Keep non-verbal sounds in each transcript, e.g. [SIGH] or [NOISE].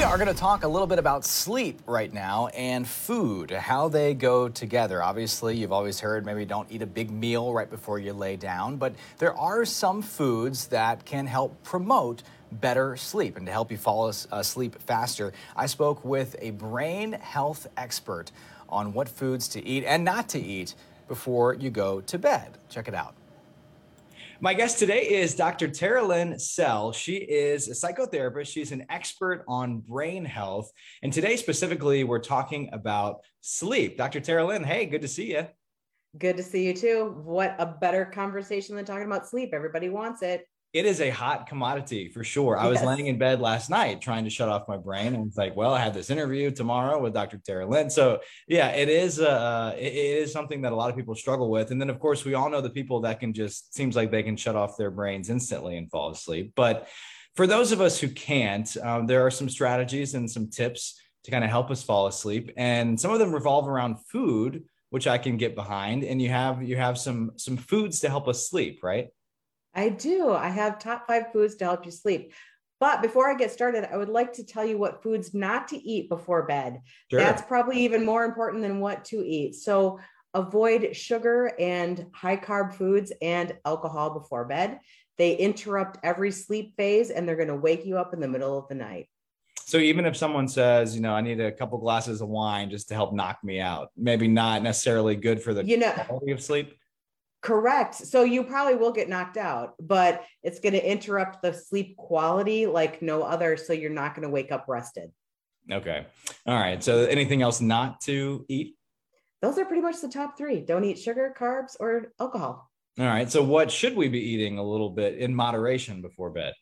We are going to talk a little bit about sleep right now and food, how they go together. Obviously, you've always heard maybe don't eat a big meal right before you lay down, but there are some foods that can help promote better sleep and to help you fall asleep faster. I spoke with a brain health expert on what foods to eat and not to eat before you go to bed. Check it out. My guest today is Dr. Tara Lynn Sell. She is a psychotherapist. She's an expert on brain health. And today, specifically, we're talking about sleep. Dr. Tara Lynn, hey, good to see you. Good to see you too. What a better conversation than talking about sleep. Everybody wants it it is a hot commodity for sure. I was laying in bed last night trying to shut off my brain, and it's like, well, I have this interview tomorrow with Dr. Tara Lynn. So yeah, it is uh, it is something that a lot of people struggle with. And then of course we all know the people that can just seems like they can shut off their brains instantly and fall asleep. But for those of us who can't, um, there are some strategies and some tips to kind of help us fall asleep, and some of them revolve around food, which I can get behind. And you have you have some some foods to help us sleep, right? I do. I have top five foods to help you sleep. But before I get started, I would like to tell you what foods not to eat before bed. Sure. That's probably even more important than what to eat. So avoid sugar and high carb foods and alcohol before bed. They interrupt every sleep phase and they're going to wake you up in the middle of the night. So even if someone says, you know, I need a couple glasses of wine just to help knock me out, maybe not necessarily good for the you know, quality of sleep. Correct. So you probably will get knocked out, but it's going to interrupt the sleep quality like no other. So you're not going to wake up rested. Okay. All right. So anything else not to eat? Those are pretty much the top three. Don't eat sugar, carbs, or alcohol. All right. So what should we be eating a little bit in moderation before bed?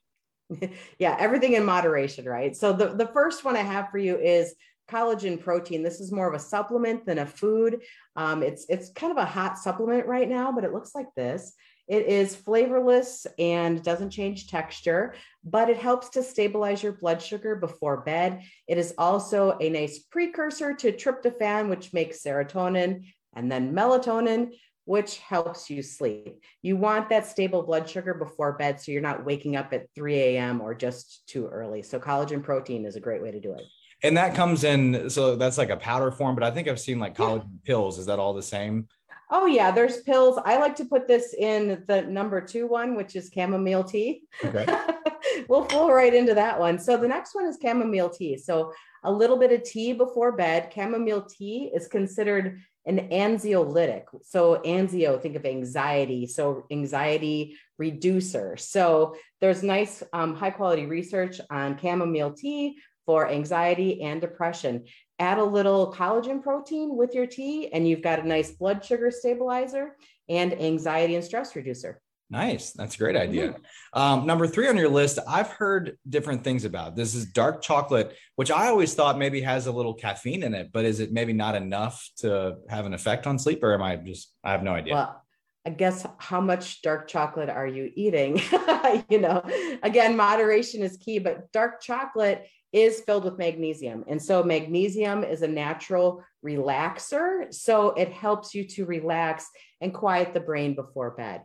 [LAUGHS] yeah, everything in moderation, right? So the, the first one I have for you is collagen protein. This is more of a supplement than a food. Um, it's it's kind of a hot supplement right now, but it looks like this. It is flavorless and doesn't change texture, but it helps to stabilize your blood sugar before bed. It is also a nice precursor to tryptophan, which makes serotonin, and then melatonin, which helps you sleep. You want that stable blood sugar before bed so you're not waking up at 3 a.m. or just too early. So, collagen protein is a great way to do it. And that comes in, so that's like a powder form, but I think I've seen like collagen yeah. pills. Is that all the same? Oh yeah, there's pills. I like to put this in the number two one, which is chamomile tea. Okay. [LAUGHS] we'll flow right into that one. So the next one is chamomile tea. So a little bit of tea before bed. Chamomile tea is considered an anxiolytic. So anxio, think of anxiety. So anxiety reducer. So there's nice um, high quality research on chamomile tea for anxiety and depression. Add a little collagen protein with your tea, and you've got a nice blood sugar stabilizer and anxiety and stress reducer. Nice. That's a great idea. Mm-hmm. Um, number three on your list, I've heard different things about. This is dark chocolate, which I always thought maybe has a little caffeine in it, but is it maybe not enough to have an effect on sleep, or am I just, I have no idea. Well, I guess how much dark chocolate are you eating? [LAUGHS] you know, again, moderation is key, but dark chocolate is filled with magnesium. And so magnesium is a natural relaxer. So it helps you to relax and quiet the brain before bed.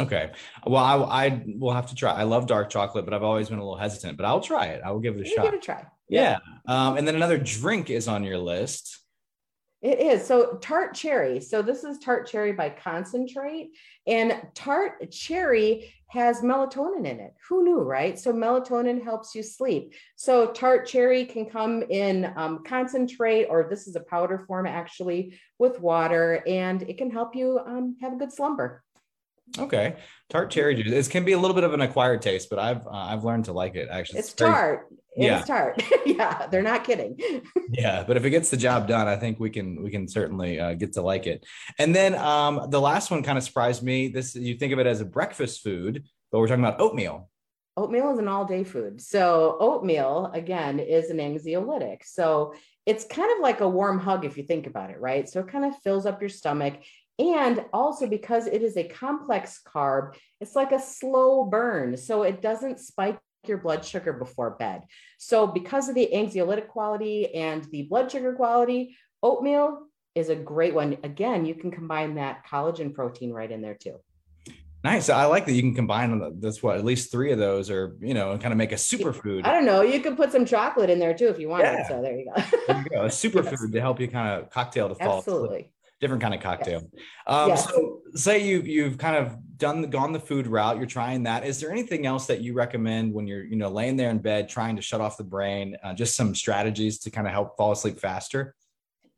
Okay. Well, I, I will have to try. I love dark chocolate, but I've always been a little hesitant, but I'll try it. I will give it a you shot. Give it a try. Yeah. Um, and then another drink is on your list. It is. So tart cherry. So this is tart cherry by concentrate. And tart cherry has melatonin in it. Who knew, right? So melatonin helps you sleep. So tart cherry can come in um, concentrate, or this is a powder form actually with water, and it can help you um, have a good slumber. Okay, tart cherry juice. It can be a little bit of an acquired taste, but I've uh, I've learned to like it. Actually, it's, it's tart. yeah. It's tart. [LAUGHS] yeah, they're not kidding. [LAUGHS] yeah, but if it gets the job done, I think we can we can certainly uh, get to like it. And then um, the last one kind of surprised me. This you think of it as a breakfast food, but we're talking about oatmeal. Oatmeal is an all day food. So oatmeal again is an anxiolytic. So it's kind of like a warm hug if you think about it, right? So it kind of fills up your stomach. And also because it is a complex carb, it's like a slow burn. So it doesn't spike your blood sugar before bed. So because of the anxiolytic quality and the blood sugar quality, oatmeal is a great one. Again, you can combine that collagen protein right in there too. Nice. I like that you can combine that's what at least three of those or you know and kind of make a superfood. I don't know. You could put some chocolate in there too if you want. Yeah. So there you go. there you go. A [LAUGHS] superfood yes. to help you kind of cocktail to fall. Absolutely. Different kind of cocktail. Yes. Um, yes. So say you you've kind of done the gone the food route. You're trying that. Is there anything else that you recommend when you're you know laying there in bed trying to shut off the brain? Uh, just some strategies to kind of help fall asleep faster.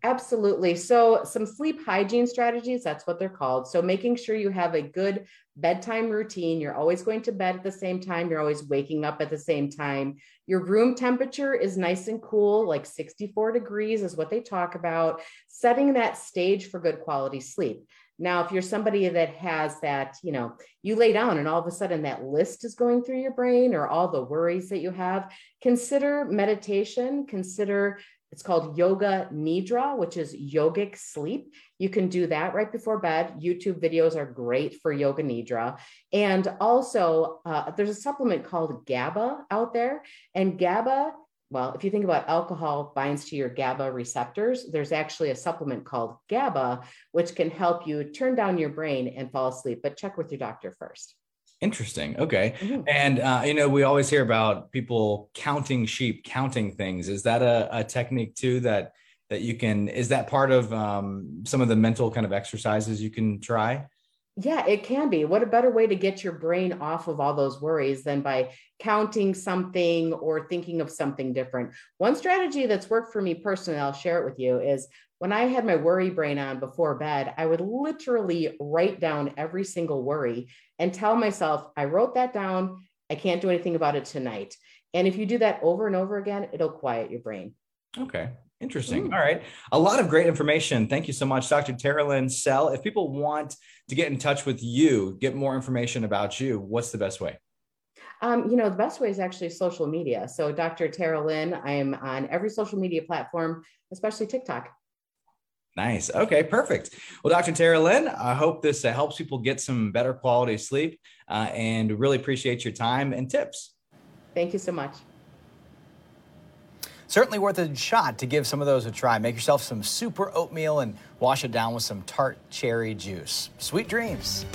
Absolutely. So, some sleep hygiene strategies, that's what they're called. So, making sure you have a good bedtime routine. You're always going to bed at the same time. You're always waking up at the same time. Your room temperature is nice and cool, like 64 degrees is what they talk about, setting that stage for good quality sleep. Now, if you're somebody that has that, you know, you lay down and all of a sudden that list is going through your brain or all the worries that you have, consider meditation, consider it's called Yoga Nidra, which is yogic sleep. You can do that right before bed. YouTube videos are great for Yoga Nidra. And also, uh, there's a supplement called GABA out there. And GABA, well, if you think about alcohol binds to your GABA receptors, there's actually a supplement called GABA, which can help you turn down your brain and fall asleep. But check with your doctor first. Interesting. Okay. Mm-hmm. And, uh, you know, we always hear about people counting sheep, counting things. Is that a, a technique too that, that you can, is that part of um, some of the mental kind of exercises you can try? Yeah, it can be. What a better way to get your brain off of all those worries than by counting something or thinking of something different. One strategy that's worked for me personally, I'll share it with you, is when I had my worry brain on before bed, I would literally write down every single worry and tell myself, I wrote that down. I can't do anything about it tonight. And if you do that over and over again, it'll quiet your brain. Okay. Interesting. Mm. All right. A lot of great information. Thank you so much, Dr. Tara-Lynn Sell. If people want to get in touch with you, get more information about you, what's the best way? Um, you know, the best way is actually social media. So, Dr. Tara-Lynn, I am on every social media platform, especially TikTok. Nice. Okay, perfect. Well, Dr. Tara-Lynn, I hope this uh, helps people get some better quality sleep uh, and really appreciate your time and tips. Thank you so much. Certainly worth a shot to give some of those a try. Make yourself some super oatmeal and wash it down with some tart cherry juice. Sweet dreams.